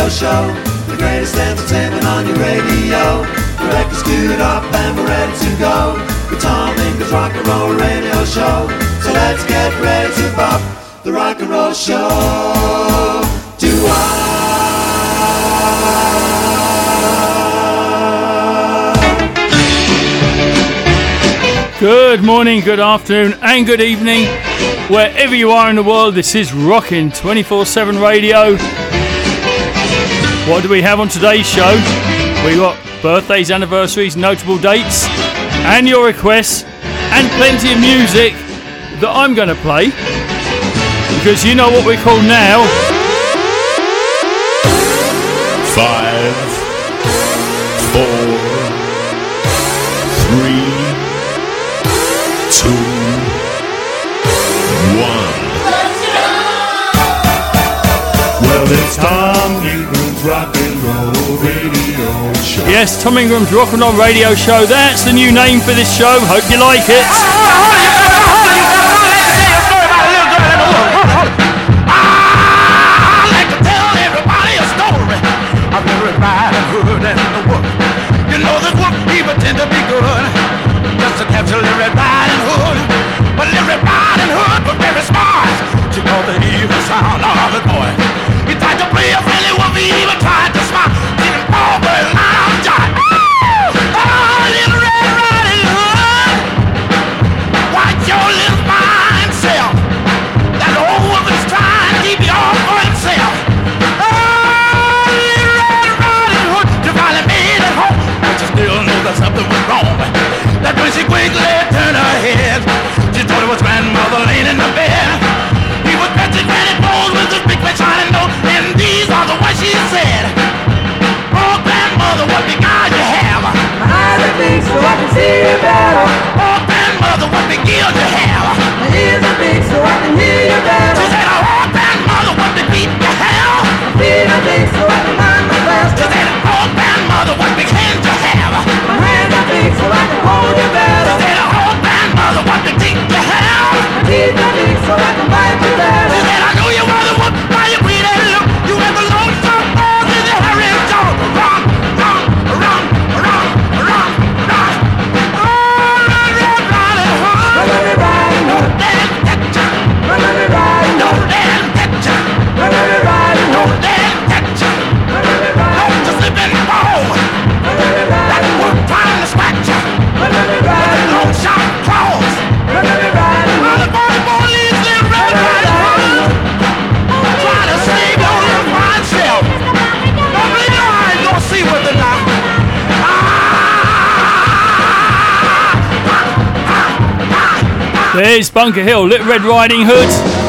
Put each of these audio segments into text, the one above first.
radio show. The greatest entertainment on your radio. The record's queued up and we're ready to go. With Tom Ingram's Rock and Roll Radio Show. So let's get ready to pop the Rock and Roll Show. Do I? Good morning, good afternoon, and good evening. Wherever you are in the world, this is Rockin' 24 7 Radio. What do we have on today's show? We got birthdays, anniversaries, notable dates, and your requests, and plenty of music that I'm going to play. Because you know what we call now. Five, four, three, two, one. Well, it's time you Rock and Roll Radio Show. Yes, Tom Ingram's Rock and Roll Radio Show. That's the new name for this show. Hope you like it. Ah, ah, ah, There's Bunker Hill, Little Red Riding Hood.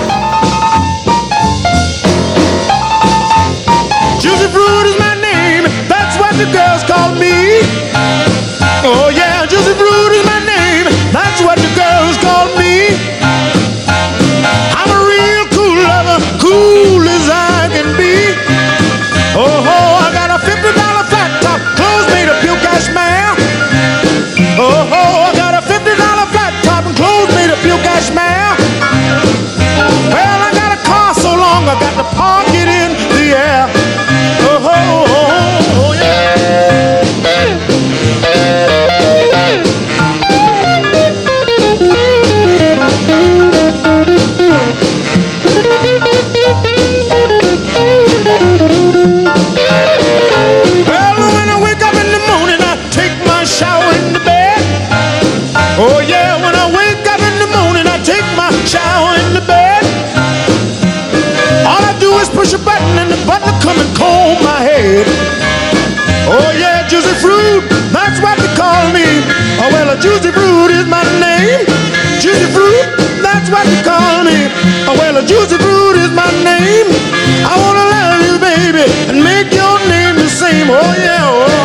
Juicy Fruit is my name. I wanna love you, baby, and make your name the same. Oh, yeah. Oh.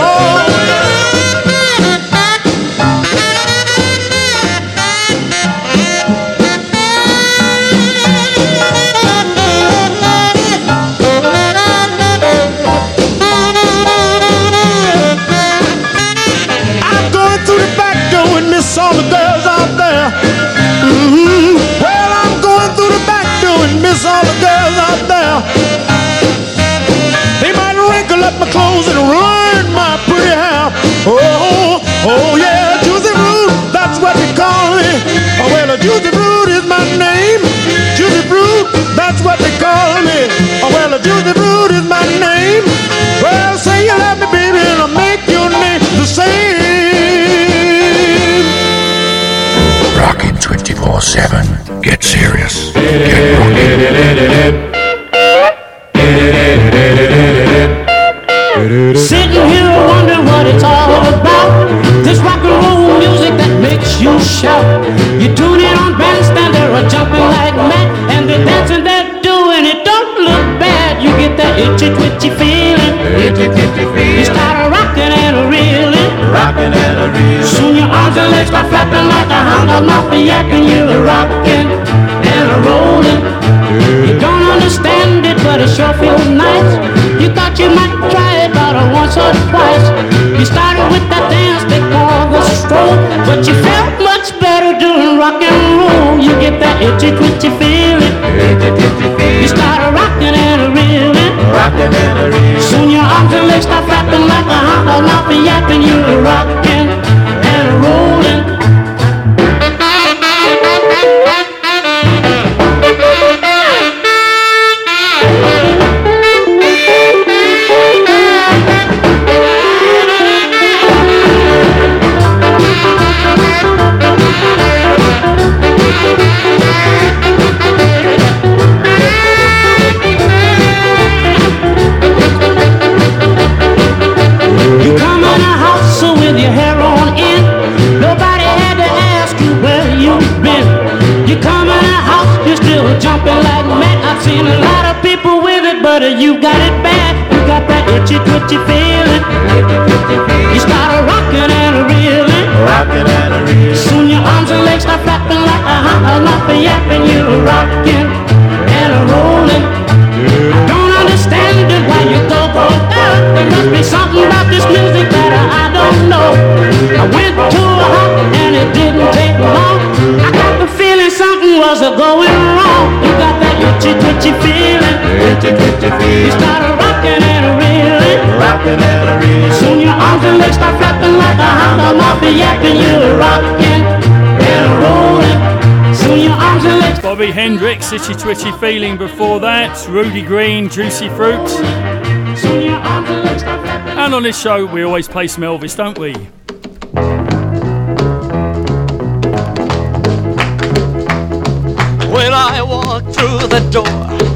Well, Juicy Fruit is my name. Juicy Fruit, that's what they call me. Oh, well, Juicy Fruit is my name. Well, say you love me, baby, and I'll make your name the same. Rockin' 24 7. Get serious. Get rockin'. Sitting here wondering what it's all about. This rock and roll music that makes you shout. Legs start flapping like a hound yak, and you're rocking and a rolling. You don't understand it, but it sure feels nice. You thought you might try it about a once or twice. You started with that dance they call the stroll, but you felt much better doing rock and roll. You get that itchy twitchy feeling. You started rocking and a reeling. Rockin' and a real. Soon your arms and legs start flapping like a hound yak, and you're rocking and you got it bad. You got that itchy twitchy feeling. You start a rocking and a reeling. Rockin' and a real. Soon your arms and legs start flapping like a hot enough yap, and you're rocking and a rolling. I don't understand it why you go for that. There must be something about this music that I, I don't know. I went to a hop and it didn't take long. I got the feeling something was a going wrong. You got that itchy twitchy feeling. Itchy twitchy You feel. started rocking and a reeling. Rockin' and a real. Soon your arms and legs start flapping like a hound on off the yak and you're rocking and a rolling. Soon your arms and legs Bobby Hendricks, Itchy Twitchy Feeling before that. Rudy Green, Juicy Fruit. soon your arms and legs start flapping. And on this show, we always play some Elvis, don't we? When I walk through the door,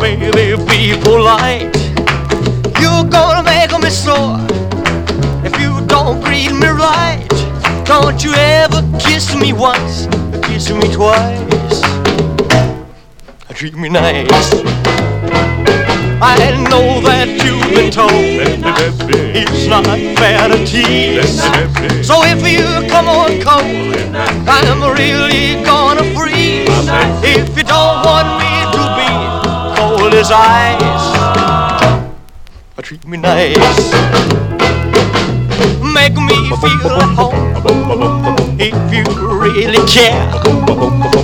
baby, be polite. You're gonna make me sore if you don't greet me right. Don't you ever kiss me once, or kiss me twice. Treat me nice. I know that you've been told it's not fair to tease. So if you come on cold, I'm really gonna freeze. If you don't want me to be as ice, treat me nice. Make me feel at home if you really care.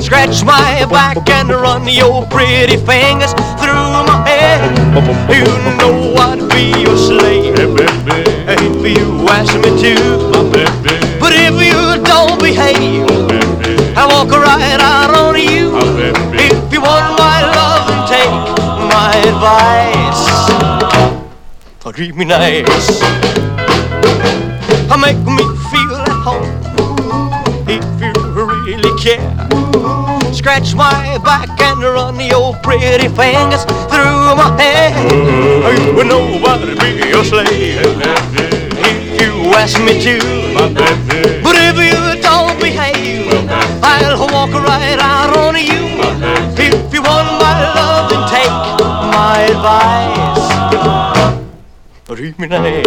Scratch my back and run your pretty fingers through my hair. You know I'd be your slave if you ask me to. But if you don't behave, I walk right out on you. If you want my love advice, oh, treat me nice. Oh, Make me feel at home if you really care. Scratch my back and run your pretty fingers through my hair. Mm-hmm. You know I'd be your slave if you ask me to. But if you don't behave, I'll walk right out on you. If you want my love, then take advice. Treat me nice.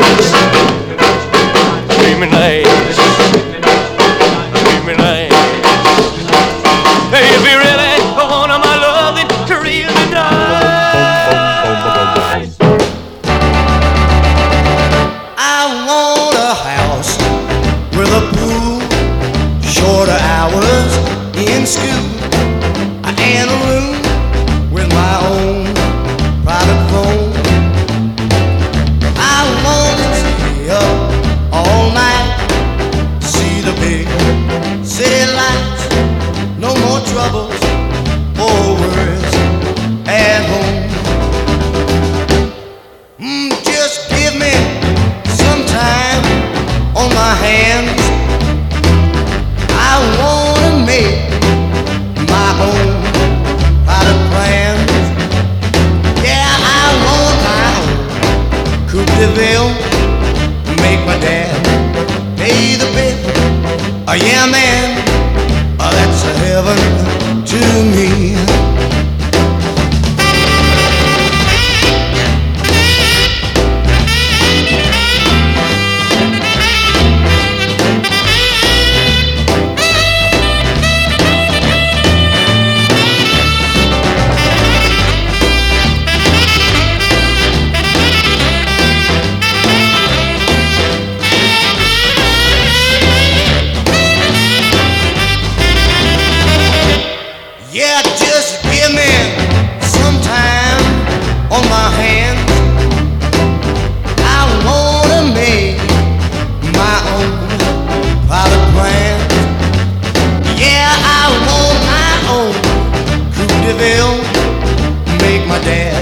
Make my dad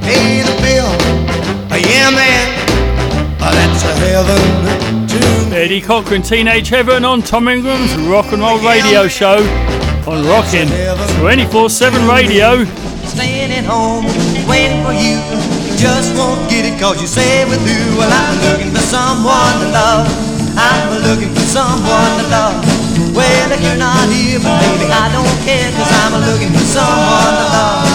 pay the bill. Yeah, man, oh, that's a heaven. Eddie Cochran, Teenage Heaven on Tom Ingram's Rock and Roll yeah, Radio Show on Rockin' 24 7 Radio. Staying at home, waiting for you. just won't get it cause you with you. Well, I'm looking for someone to love. I'm looking for someone to love. Well, if you're not here, baby, I don't care cause I'm looking for someone to love.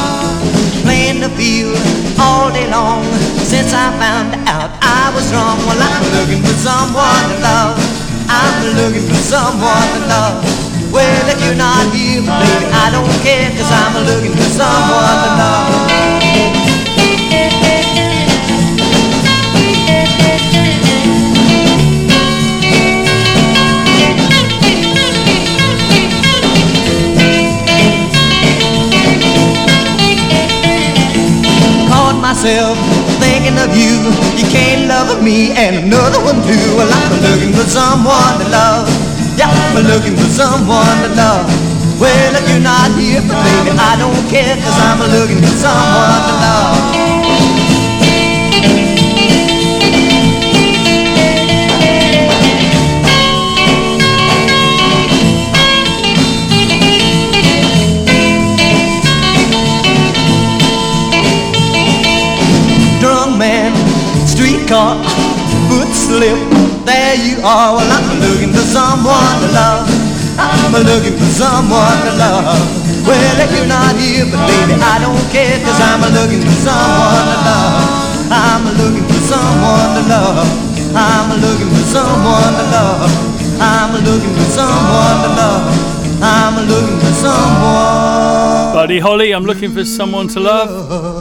Playing the field all day long since I found out I was wrong. Well, I'm looking for someone to love. I'm looking for someone to love. Well, if you're not here, baby, I don't care, cause I'm looking for someone to love. Myself thinking of you. You can't love me and another one too. Well, I'm looking for someone to love. Yeah, I'm looking for someone to love. Well, if you're not here, but baby, I don't care, cause I'm looking for someone to love. Streetcar, foot slip. There you are. Well, I'm looking for someone to love. I'm looking for someone to love. Well, if you're not here, but baby, I don't care, cause I'm looking for someone to love. I'm looking for someone to love. I'm looking for someone to love. I'm looking for someone to love. I'm looking for someone. Buddy Holly, I'm looking for someone to love.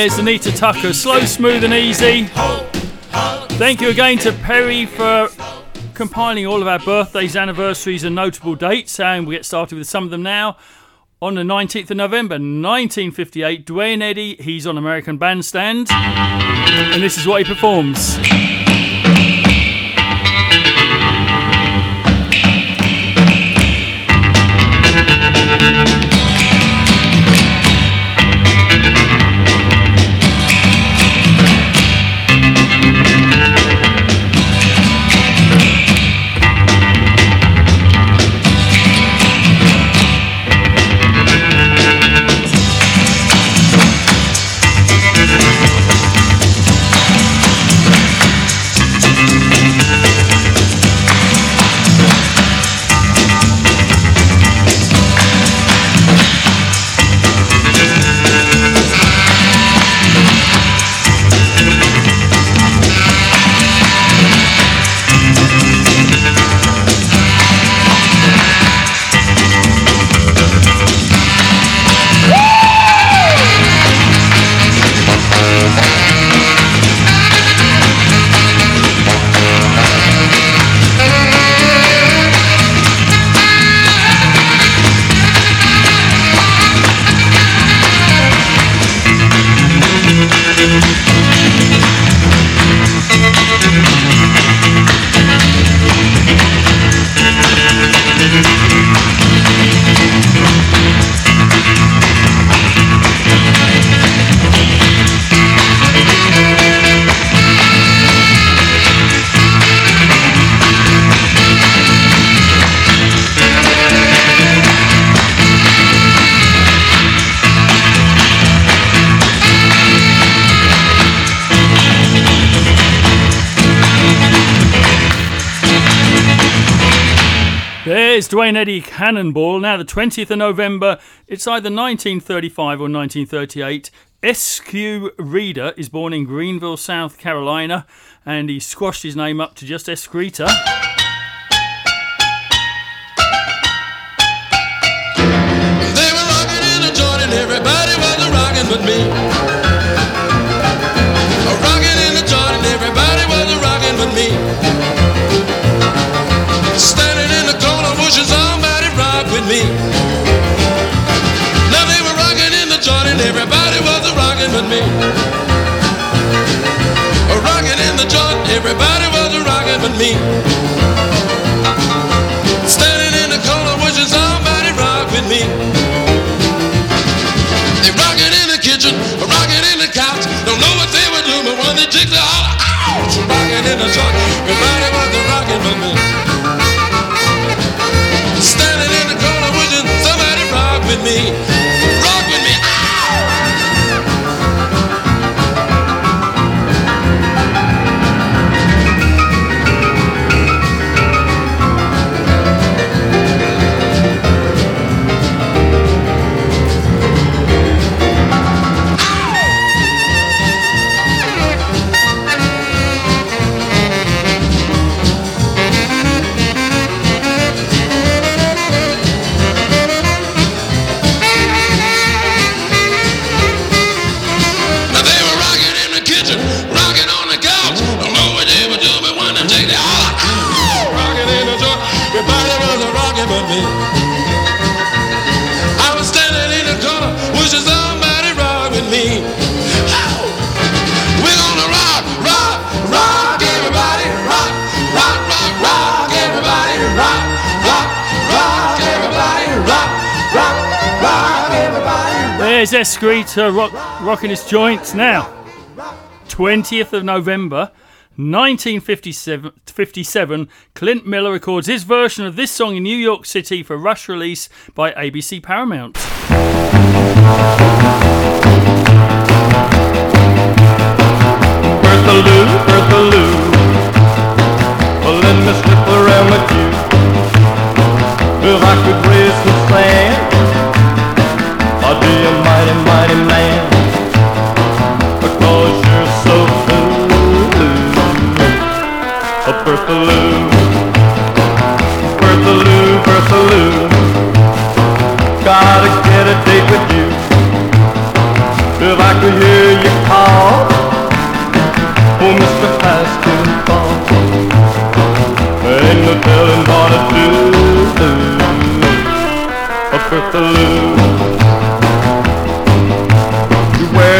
There's Anita Tucker, slow, smooth, and easy. Thank you again to Perry for compiling all of our birthdays, anniversaries, and notable dates. And we get started with some of them now. On the 19th of November 1958, Duane Eddy, he's on American Bandstand. And this is what he performs. Duane Eddy Cannonball. Now, the 20th of November, it's either 1935 or 1938. Eskew Reeder is born in Greenville, South Carolina, and he squashed his name up to just Esquerita. They were rocking joint everybody was rocking with me. Wishing somebody rock with me. Now they were rocking in the joint and everybody was rocking with me. Rocking in the joint, everybody was rocking with me. Standing in the corner wishing somebody rock with me. They rocking in the kitchen, rocking in the couch. Don't know what they were doing, but when they jigged holler, ouch! Rocking in the truck, everybody was rocking with me. Me. Esquerita rock, rocking his joints now. 20th of November, 1957, 57, Clint Miller records his version of this song in New York City for rush release by ABC Paramount. Bertha Lou, Bertha Lou. Well, let me slip around with. If I could raise some sand, a mighty, mighty man. Because you're so blue. Bertha. Bertha Bertha Lou. Gotta get a date with you. If I could hear you call. Oh, Mr. Ain't no telling what to do with the Lou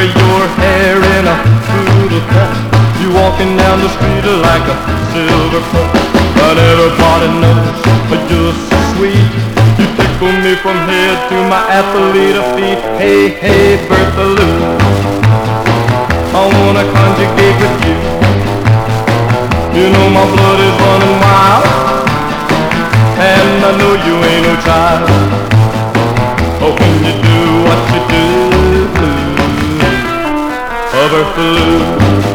wear your hair in a poodle cut You're walking down the street like a silver cup But everybody knows you're so sweet. You tickle me from head to my athlete feet. Hey, hey, Bertha Lou. I wanna conjugate with you. You know my blood is running wild, and I know you ain't no child. Oh, when you do what you do, oh,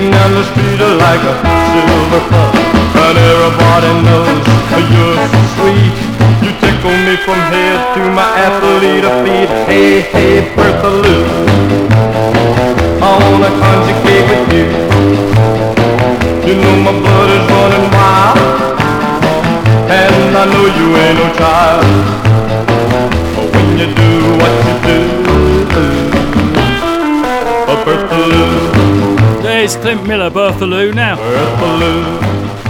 Walking down the street like a silver cup. And everybody knows you're so sweet. You tickle me from head to my athlete feet. Hey, hey, Bertha Lou. I wanna conjugate with you. You know my blood is running wild. And I know you ain't no child. But when you do what you do, Bertha Lou, There's Clint Miller, Bertha Lou. Now, Bertha Lou,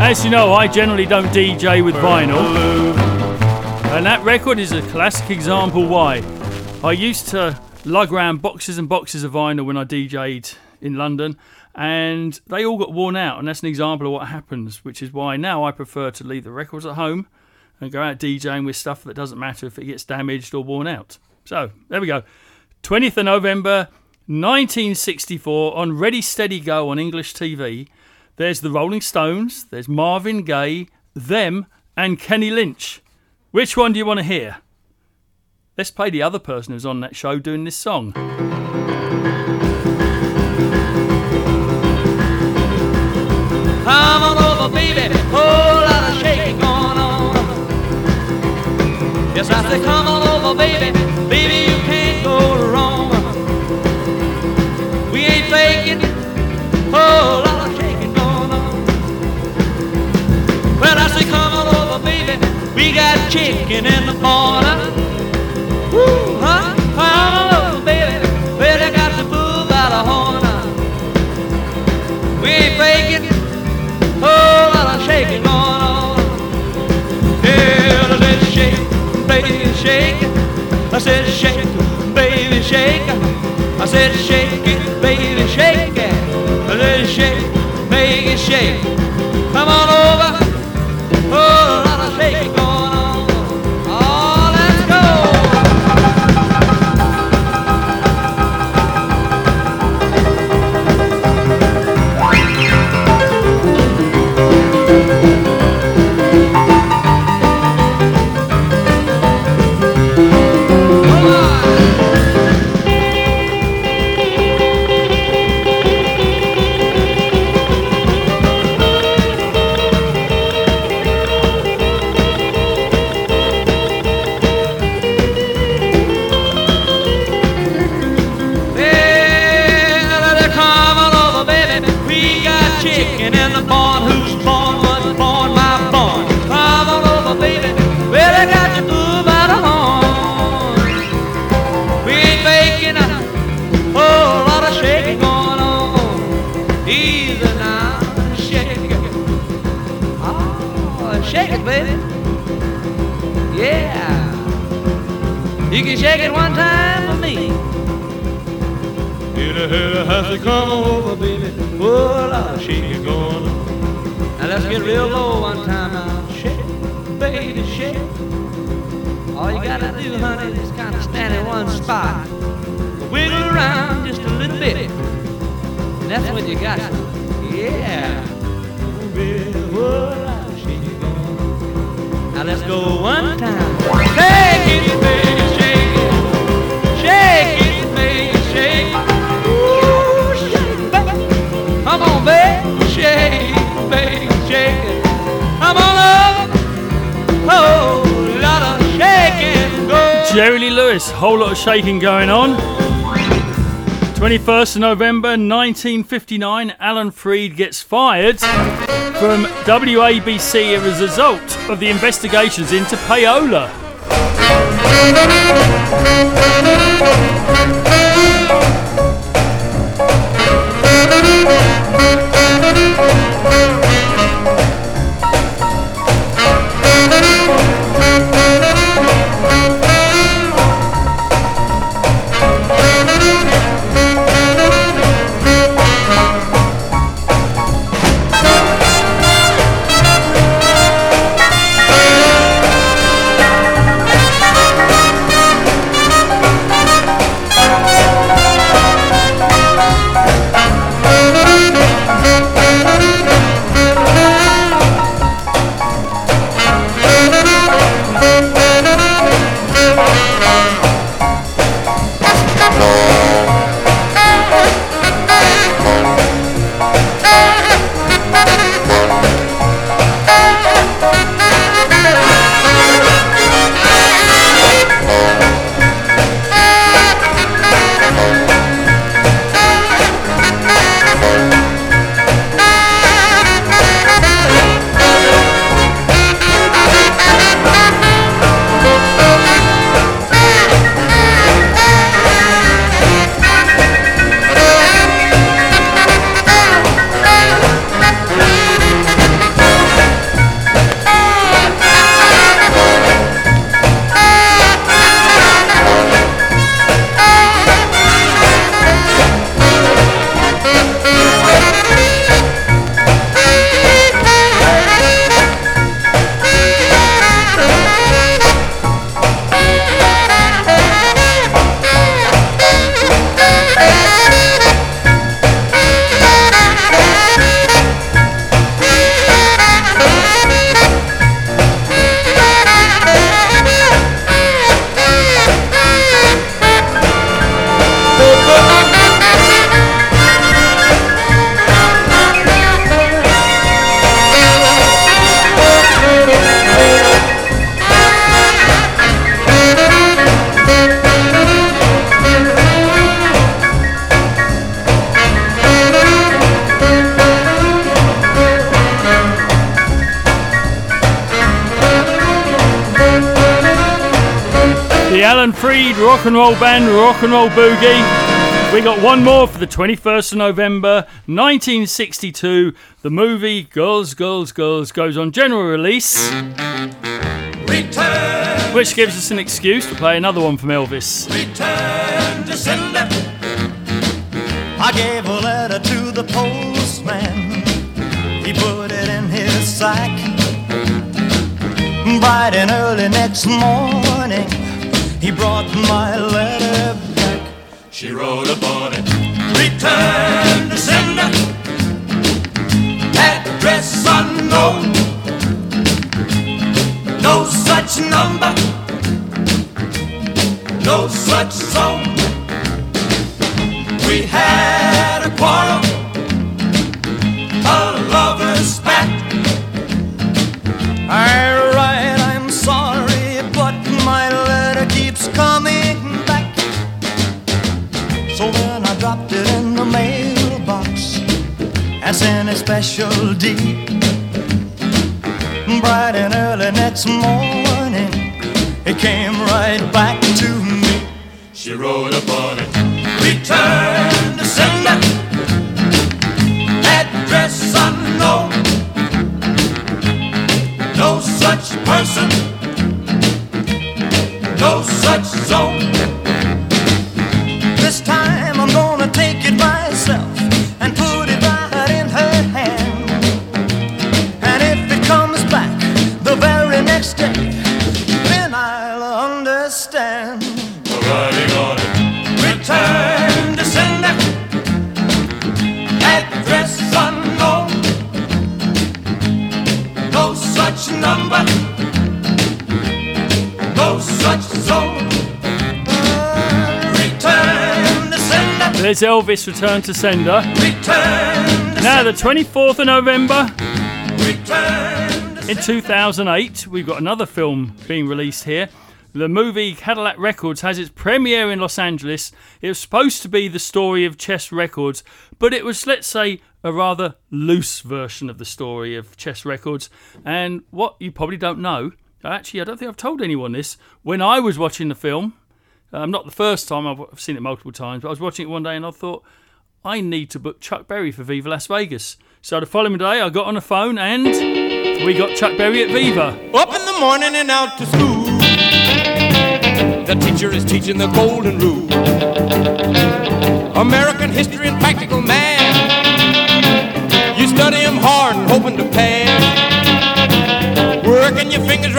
as you know, I generally don't DJ with vinyl, and that record is a classic example why. I used to lug around boxes and boxes of vinyl when I DJ'd in London, and they all got worn out, and that's an example of what happens, which is why now I prefer to leave the records at home and go out DJing with stuff that doesn't matter if it gets damaged or worn out. So there we go. 20th of November 1964 on Ready Steady Go on English TV. There's the Rolling Stones, there's Marvin Gaye, them, and Kenny Lynch. Which one do you want to hear? Let's play the other person who's on that show doing this song. Come on over, baby. Whole lot of shaking going on. Yes, I say, come on over, baby. We got chicken in the corner. Woo, huh? Come on over, baby. They got the bull by the horn. We ain't faking. Oh, lot of shaking going on. Yeah, I said shake, baby, shake. I said shake, baby, shake. I said shake it, baby, shake it. I said shake, baby, shake. Shake it one time for me. You know, has to come over, baby. Oh, a lot of shaking going on. Now let's get real low one time now. Shake, baby, shake. All you gotta do, honey, is kind of stand in one spot. Wiggle around just a little bit. And that's what you got. Yeah. Oh, baby, oh, a lot going on. Now let's go one time. Shake it, baby, Come on over. Oh, lot of shaking. Jerry Lee Lewis, whole lot of shaking going on. 21st of November 1959, Alan Freed gets fired from WABC as a result of the investigations into payola. Band Rock and Roll Boogie. We got one more for the 21st of November 1962. The movie Girls, Girls, Girls goes on general release, Return, which gives us an excuse to play another one from Elvis. return to sender. I gave a letter to the postman. He put it in his sack. Bright and early next morning, he brought my letter back. She wrote upon it. Return to sender. Address unknown. No such number. No such zone. We had and a special deed. Bright and early next morning, it came right back to me. She wrote upon it. Return to sender. Address unknown. No such person. No such zone. There's Elvis Return to Sender. Return to Now, the 24th of November in 2008, we've got another film being released here. The movie Cadillac Records has its premiere in Los Angeles. It was supposed to be the story of Chess Records, but it was, let's say, a rather loose version of the story of Chess Records. And what you probably don't know, actually, I don't think I've told anyone this, when I was watching the film, um, not the first time, I've seen it multiple times, but I was watching it one day and I thought, I need to book Chuck Berry for Viva Las Vegas. So the following day, I got on the phone and we got Chuck Berry at Viva. Up in the morning and out to school. The teacher is teaching the golden rule. American history and practical math. You study study 'em hard and hoping to pass.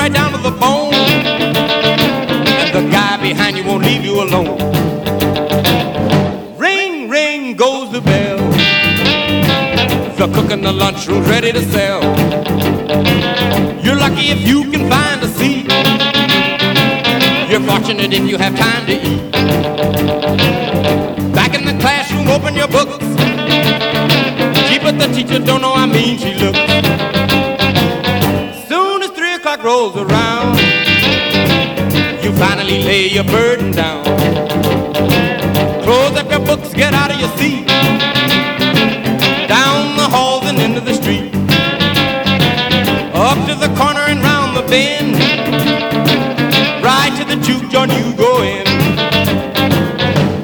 Right down to the bone. And the guy behind you won't leave you alone. Ring, ring goes the bell. The cook in the lunchroom's ready to sell. You're lucky if you can find a seat. You're fortunate if you have time to eat. Back in the classroom, open your books. Gee, but the teacher don't know how mean she looks. Soon o'clock rolls around, you finally lay your burden down. Close up your books, get out of your seat. Down the halls and into the street. Up to the corner and round the bend. Right to the juke joint you go in.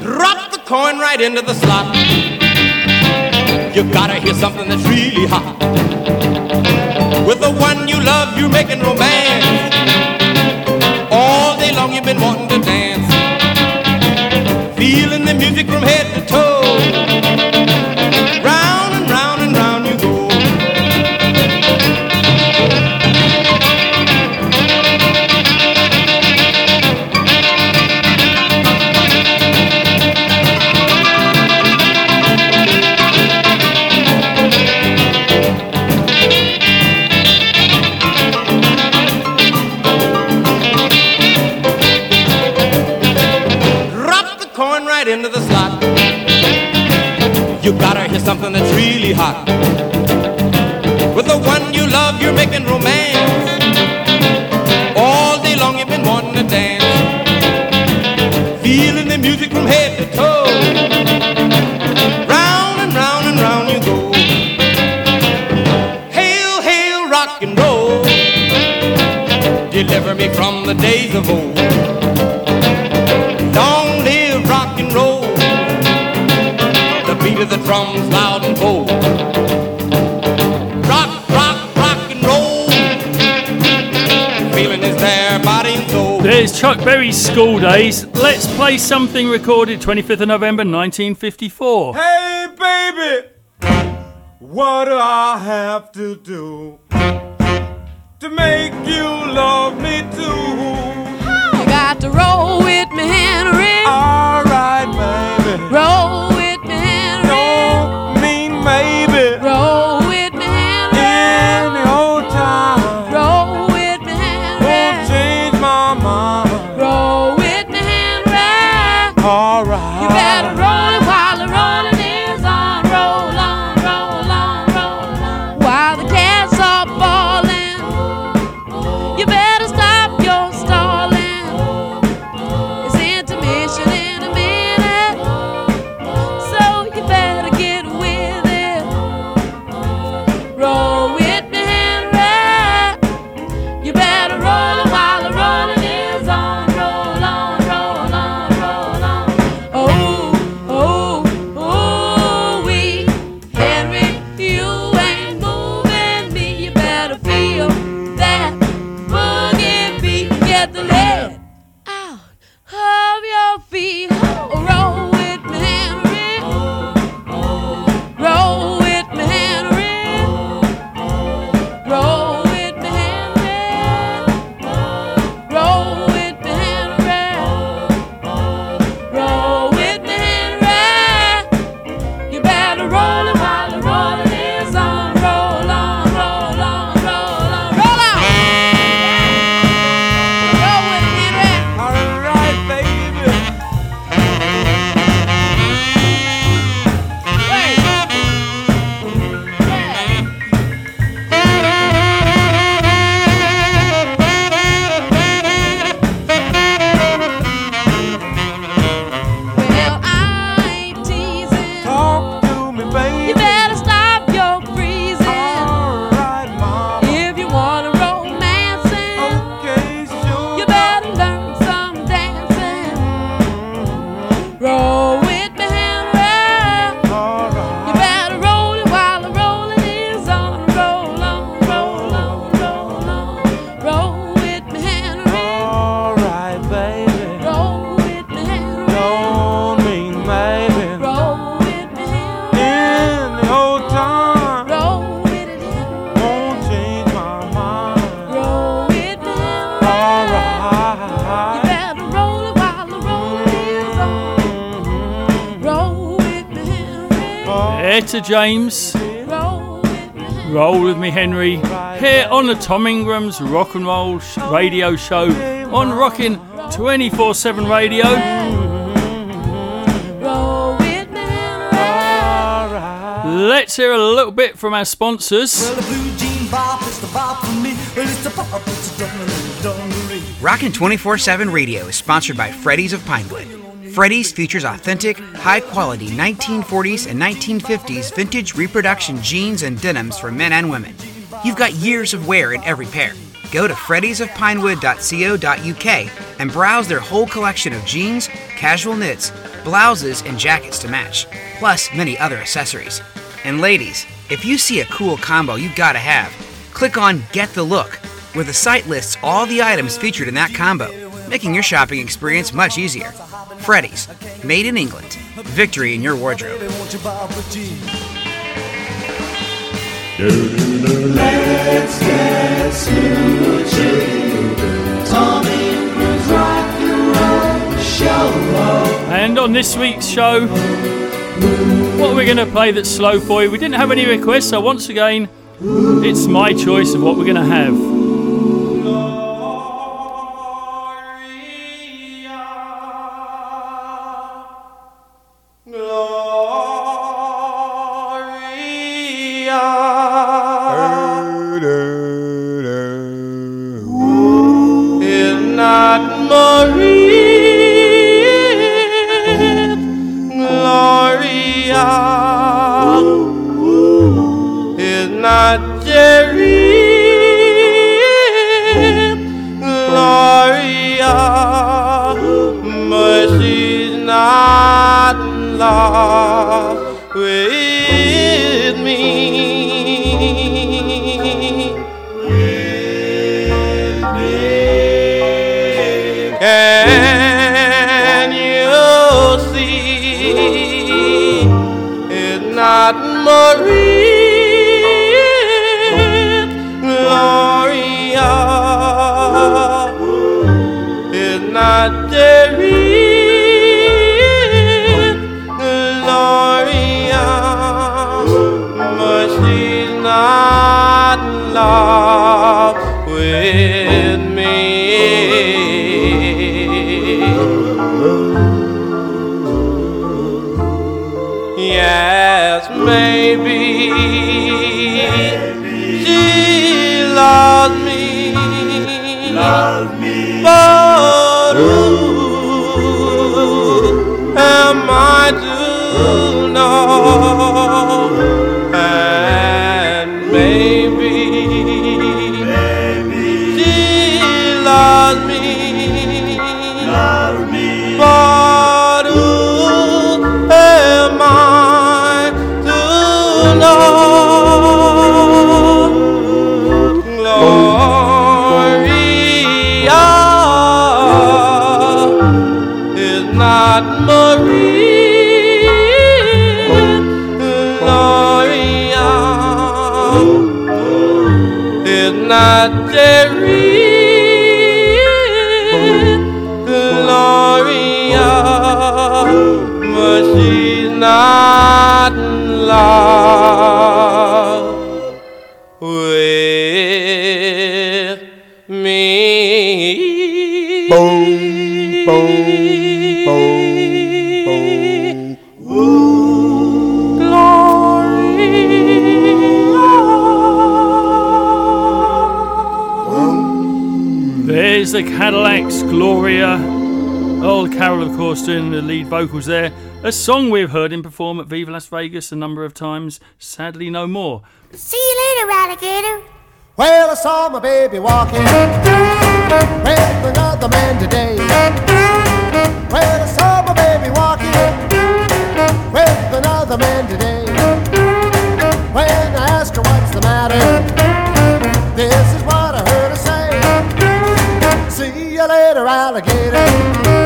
Drop the coin right into the slot. You gotta hear something that's really hot. With the you love, you're making romance. the days of old. Live rock and roll, the beat of the drums loud and bold. Rock, rock, rock and roll, feeling is there, body and soul. There's Chuck Berry's School Days. Let's play something recorded 25th of November 1954. Hey, baby! What do I have to do to make you got to roll James, Roll with me, Henry. Here on the Tom Ingram's Rock and Roll Radio Show on Rockin' 24 7 Radio. Let's hear a little bit from our sponsors. Rockin' 24 7 Radio is sponsored by Freddy's of Pinewood. Freddy's features authentic, high quality 1940s and 1950s vintage reproduction jeans and denims for men and women. You've got years of wear in every pair. Go to freddy'sofpinewood.co.uk and browse their whole collection of jeans, casual knits, blouses, and jackets to match, plus many other accessories. And ladies, if you see a cool combo you gotta have, click on Get the Look, where the site lists all the items featured in that combo, making your shopping experience much easier. Freddy's, made in England. Victory in your wardrobe. Won't you bop a jean? Let's get smooching. Tom Ingram's Rock and. And on this week's show, what are we going to play that's slow for you? We didn't have any requests, so once again, it's my choice of what we're going to have. Gloria But she's not love with me. Can you see it's not Marie not with me. Boom, boom, boom, boom. There's the Cadillacs, Gloria. Earl Carroll, of course, doing the lead vocals there. A song we've heard him perform at Viva Las Vegas a number of times. Sadly, no more. See you later, alligator. Well, I saw my baby walking with another man today. Well, I saw my baby walking with another man today. When I asked her what's the matter, this is what I heard her say. See you later, alligator.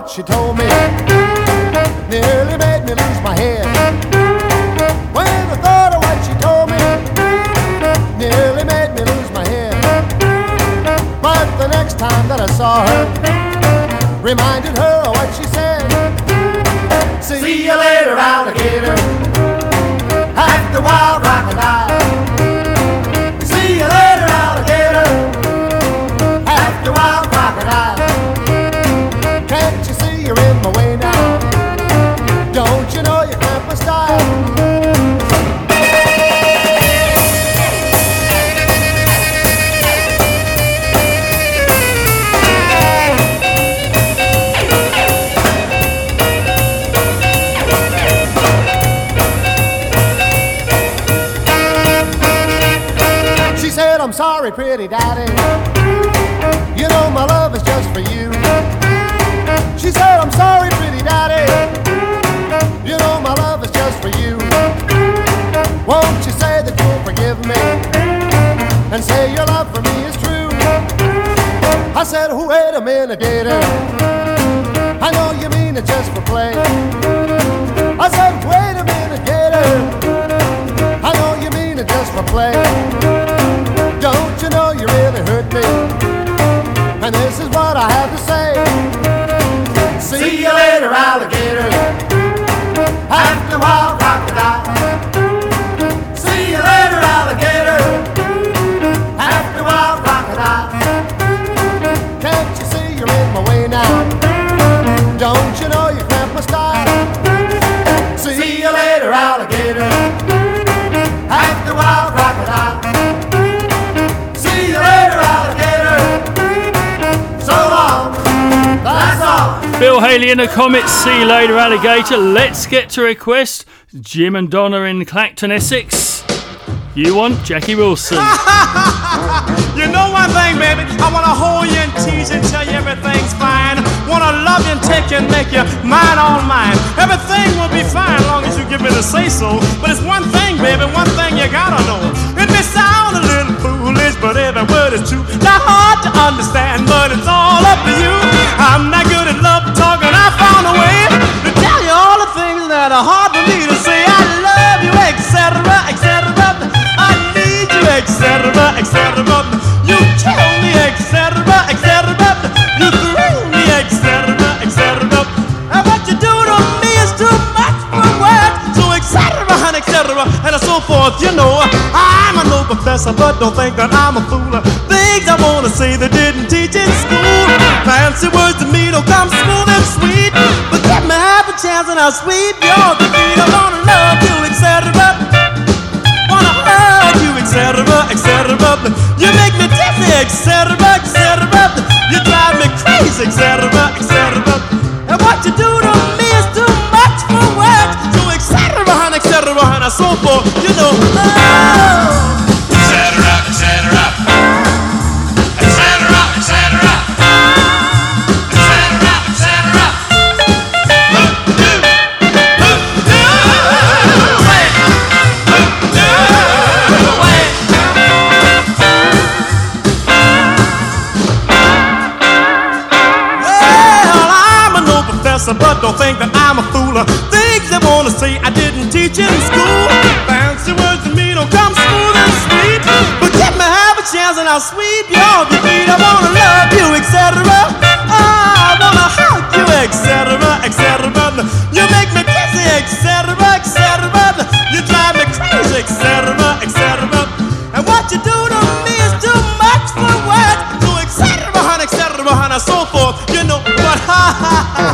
What she told me, nearly made me lose my head. When I thought of what she told me, nearly made me lose my head. But the next time that I saw her, reminded her of what she said. See you later, alligator. And the Comets, See You Later Alligator. Let's get to request Jim and Donna in Clacton, Essex. You want Jackie Wilson. You know one thing, baby. I wanna hold you and tease and tell you everything's fine. Wanna love you and take you and make you mine, all mine. Everything will be fine long as you give me the say so. But it's one thing, baby, one thing you gotta know. It may sound a little foolish, but every word is true. Not hard to understand, but it's all up to you. Etc., etc. You kill me, etc., etc. You thrill me, etc., etc. And what you do to me is too much for words. So, etc., and etc. And so forth. You know, I'm a no professor, but don't think that I'm a fool. Things I wanna say they didn't teach in school. Fancy words to me don't come smooth and sweet. But give me half a chance and I'll sweep your defeat. I wanna love you, wanna etc. You make me dizzy, etc., etc. You drive me crazy, etc., etc. And what you do to me is too much for words. So, etc., etc., and so forth. You know, a chance and I'll sweep your defeat. I wanna love you, etc. I wanna hug you, etc., etc. You make me dizzy, etc., etc. You drive me crazy, etc., etc. And what you do to me is too much for words. So, etc., etc., and so forth. You know, but ha ha ha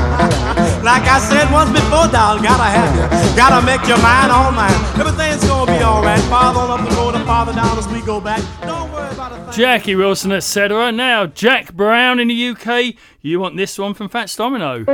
like I said once before, doll, gotta have you. Gotta make your mind all mine. Everything's gonna be alright. Father up the road and father down as we go back. Don't Jackie Wilson, etc. Now, Jack Brown in the UK. You want this one from Fats Domino.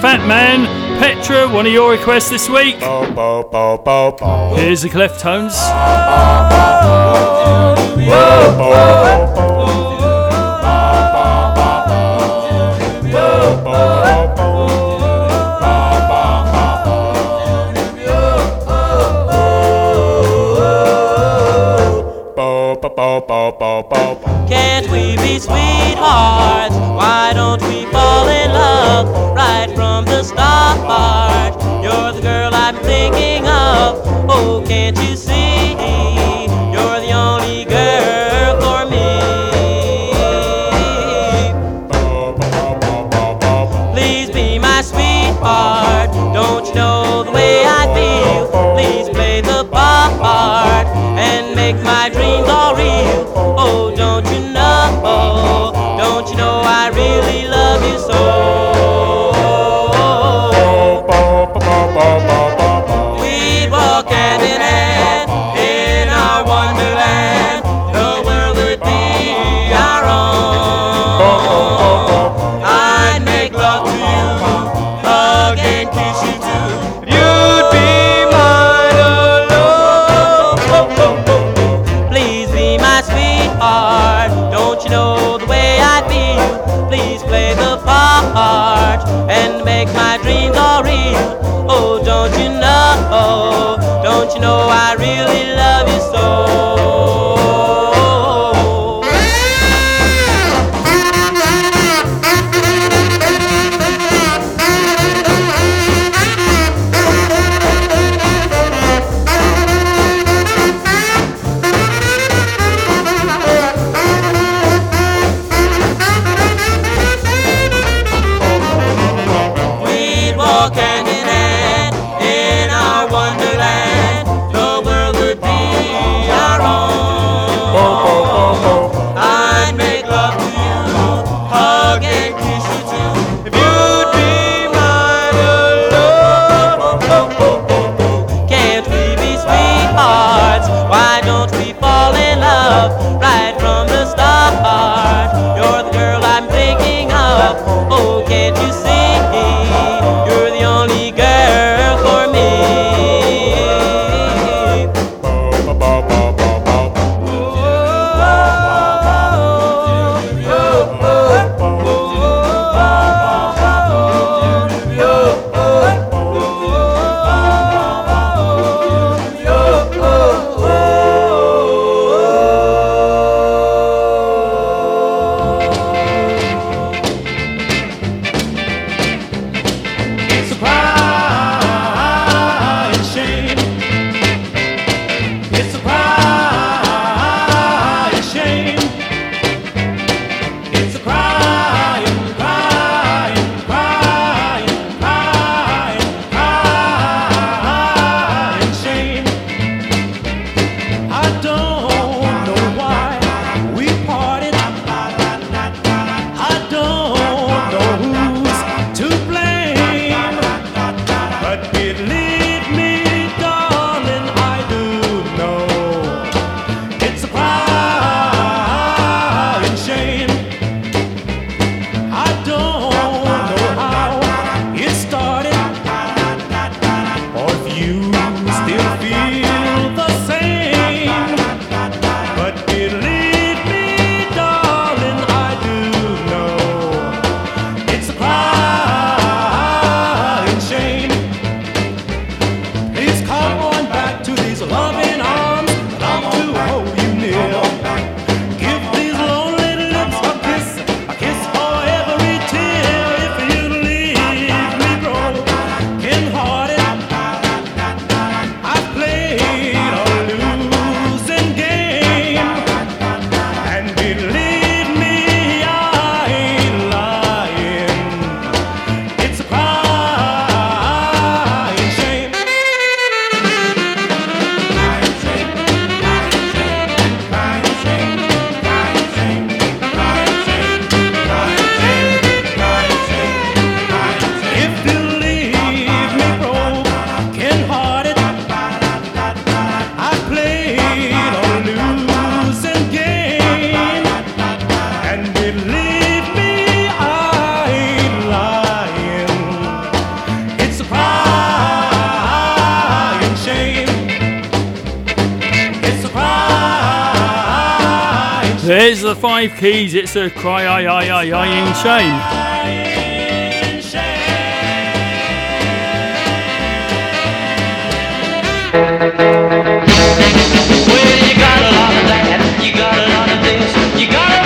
Fat Man, Petra, one of your requests this week. Here's the Cleftones. Can't we be sweethearts? Why don't we fall in love right from the start? You're the girl I'm thinking of. Oh, can't you see? You're the only girl for me. Please be my sweetheart. Don't you know the way I feel? Please play the part and make my There's the five keys. It's a cry, I, I, I, I, in shame. Well, you got a lot of that, you got a lot of this, you got a.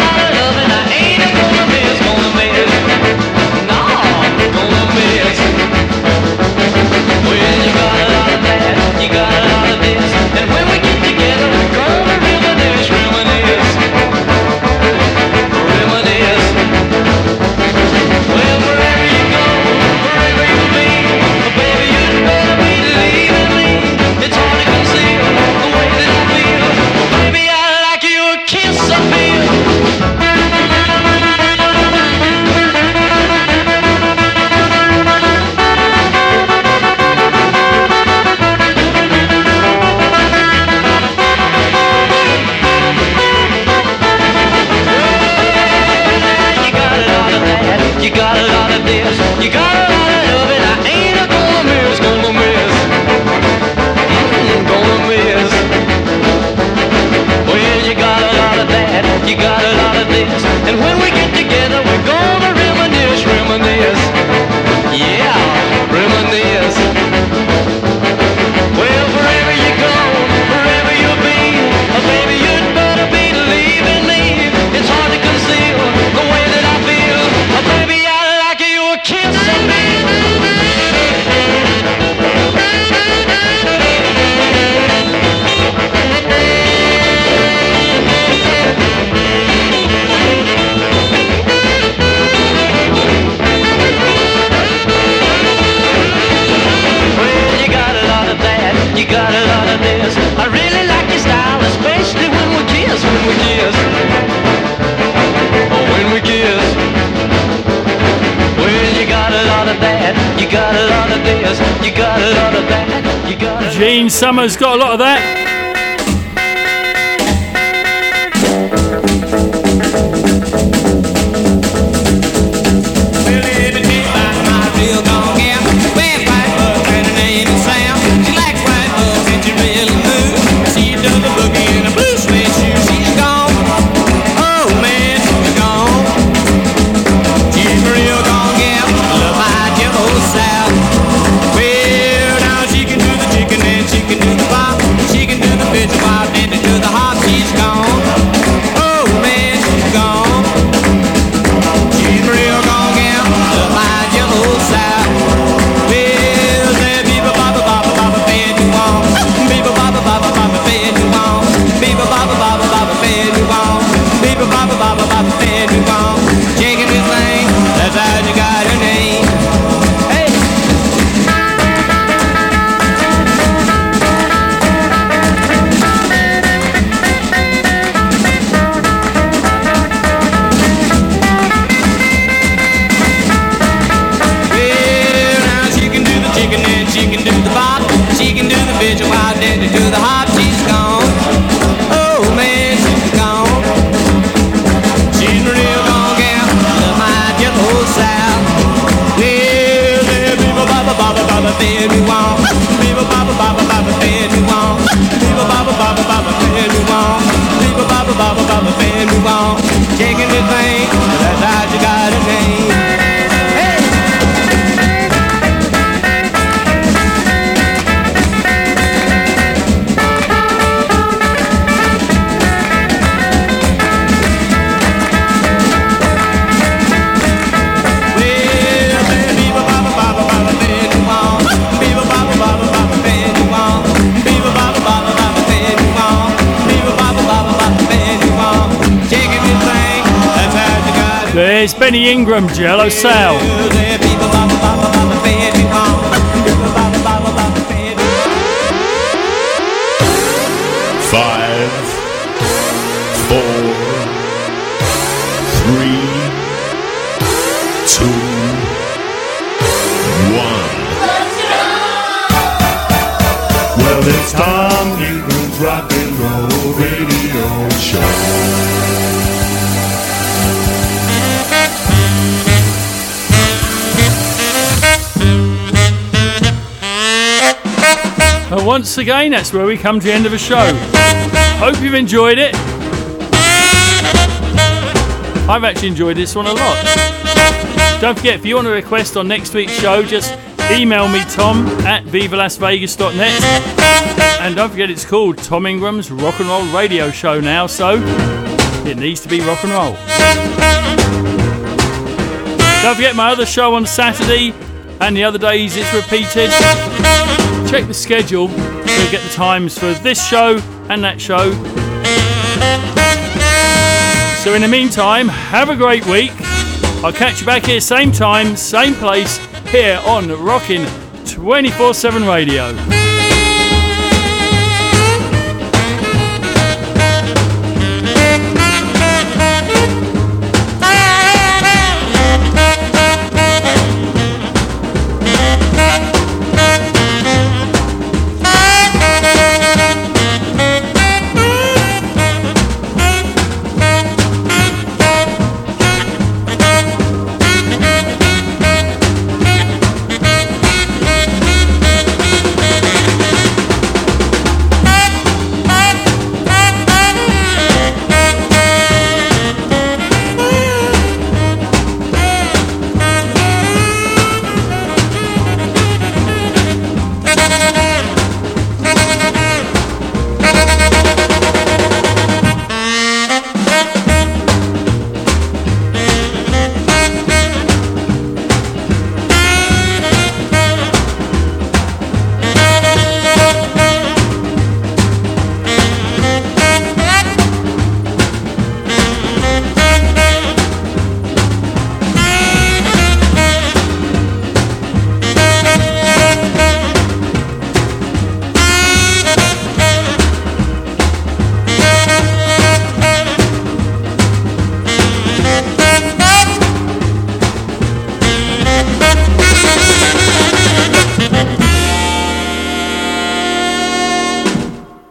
He's got a lot of that. can do the bop, she can do the visual, while Dandy do the hop, she's gone. Oh man, she's gone. She's a real gone gal, love my yellow sal. Yeah, yeah, beaver, baba, baba, baba, fan you on. Beaver, baba, baba, baba, fan you on. Beaver, baba, baba, baba, fan you on. Beaver, baba, baba, baba, fan you on. Shaking it Benny Ingram, Jello Sal. once again, that's where we come to the end of the show. Hope you've enjoyed it. I've actually enjoyed this one a lot. Don't forget, if you want to request on next week's show, just email me tom at vivalasvegas.net. And don't forget, it's called Tom Ingram's Rock and Roll Radio Show now, so it needs to be rock and roll. Don't forget my other show on Saturday and the other days it's repeated. Check the schedule to get the times for this show and that show. So, in the meantime, have a great week. I'll catch you back here, same time, same place, here on Rockin' 24 7 Radio.